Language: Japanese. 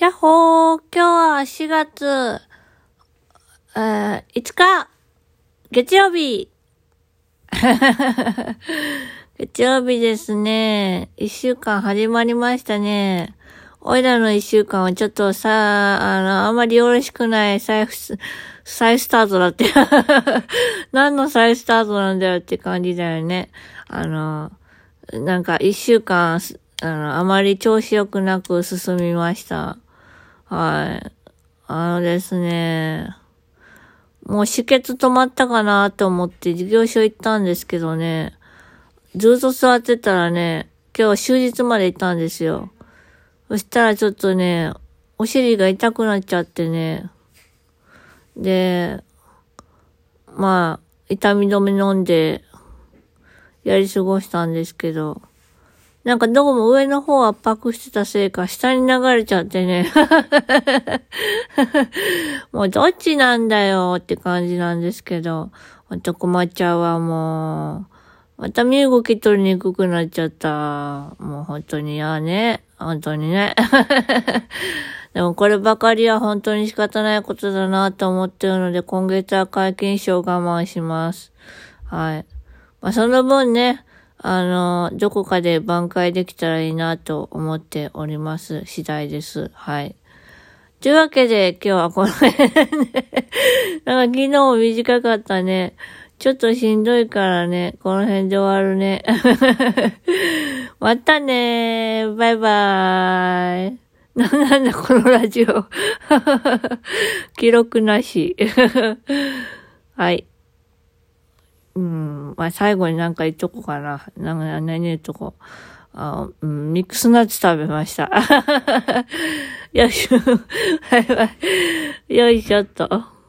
やっほー今日は4月、えー、5日月曜日 月曜日ですね。1週間始まりましたね。おいらの1週間はちょっとさ、あの、あんまりよろしくない再、再スタートだって 何の再スタートなんだよって感じだよね。あの、なんか1週間、あの、あまり調子良くなく進みました。はい。あのですね、もう止血止まったかなと思って事業所行ったんですけどね、ずっと座ってたらね、今日終日まで行ったんですよ。そしたらちょっとね、お尻が痛くなっちゃってね。で、まあ、痛み止め飲んで、やり過ごしたんですけど、なんかどこも上の方圧迫してたせいか下に流れちゃってね。もうどっちなんだよって感じなんですけど、ほんと困っちゃうわ、もう。また身動き取りにくくなっちゃった。もう本当に嫌ね。本当にね。でもこればかりは本当に仕方ないことだなと思ってるので、今月は解禁賞我慢します。はい。まあその分ね、あの、どこかで挽回できたらいいなと思っております次第です。はい。というわけで、今日はこの辺でなんか昨日短かったね。ちょっとしんどいからね、この辺で終わるね。またねバイバーイ。な、なんだこのラジオ。記録なし。はい。うん、まあ、最後になんか言っとこうかな。なんか何言っとこう。あうん、ミックスナッツ食べました。よいしょ。はいはい。よいしょっと。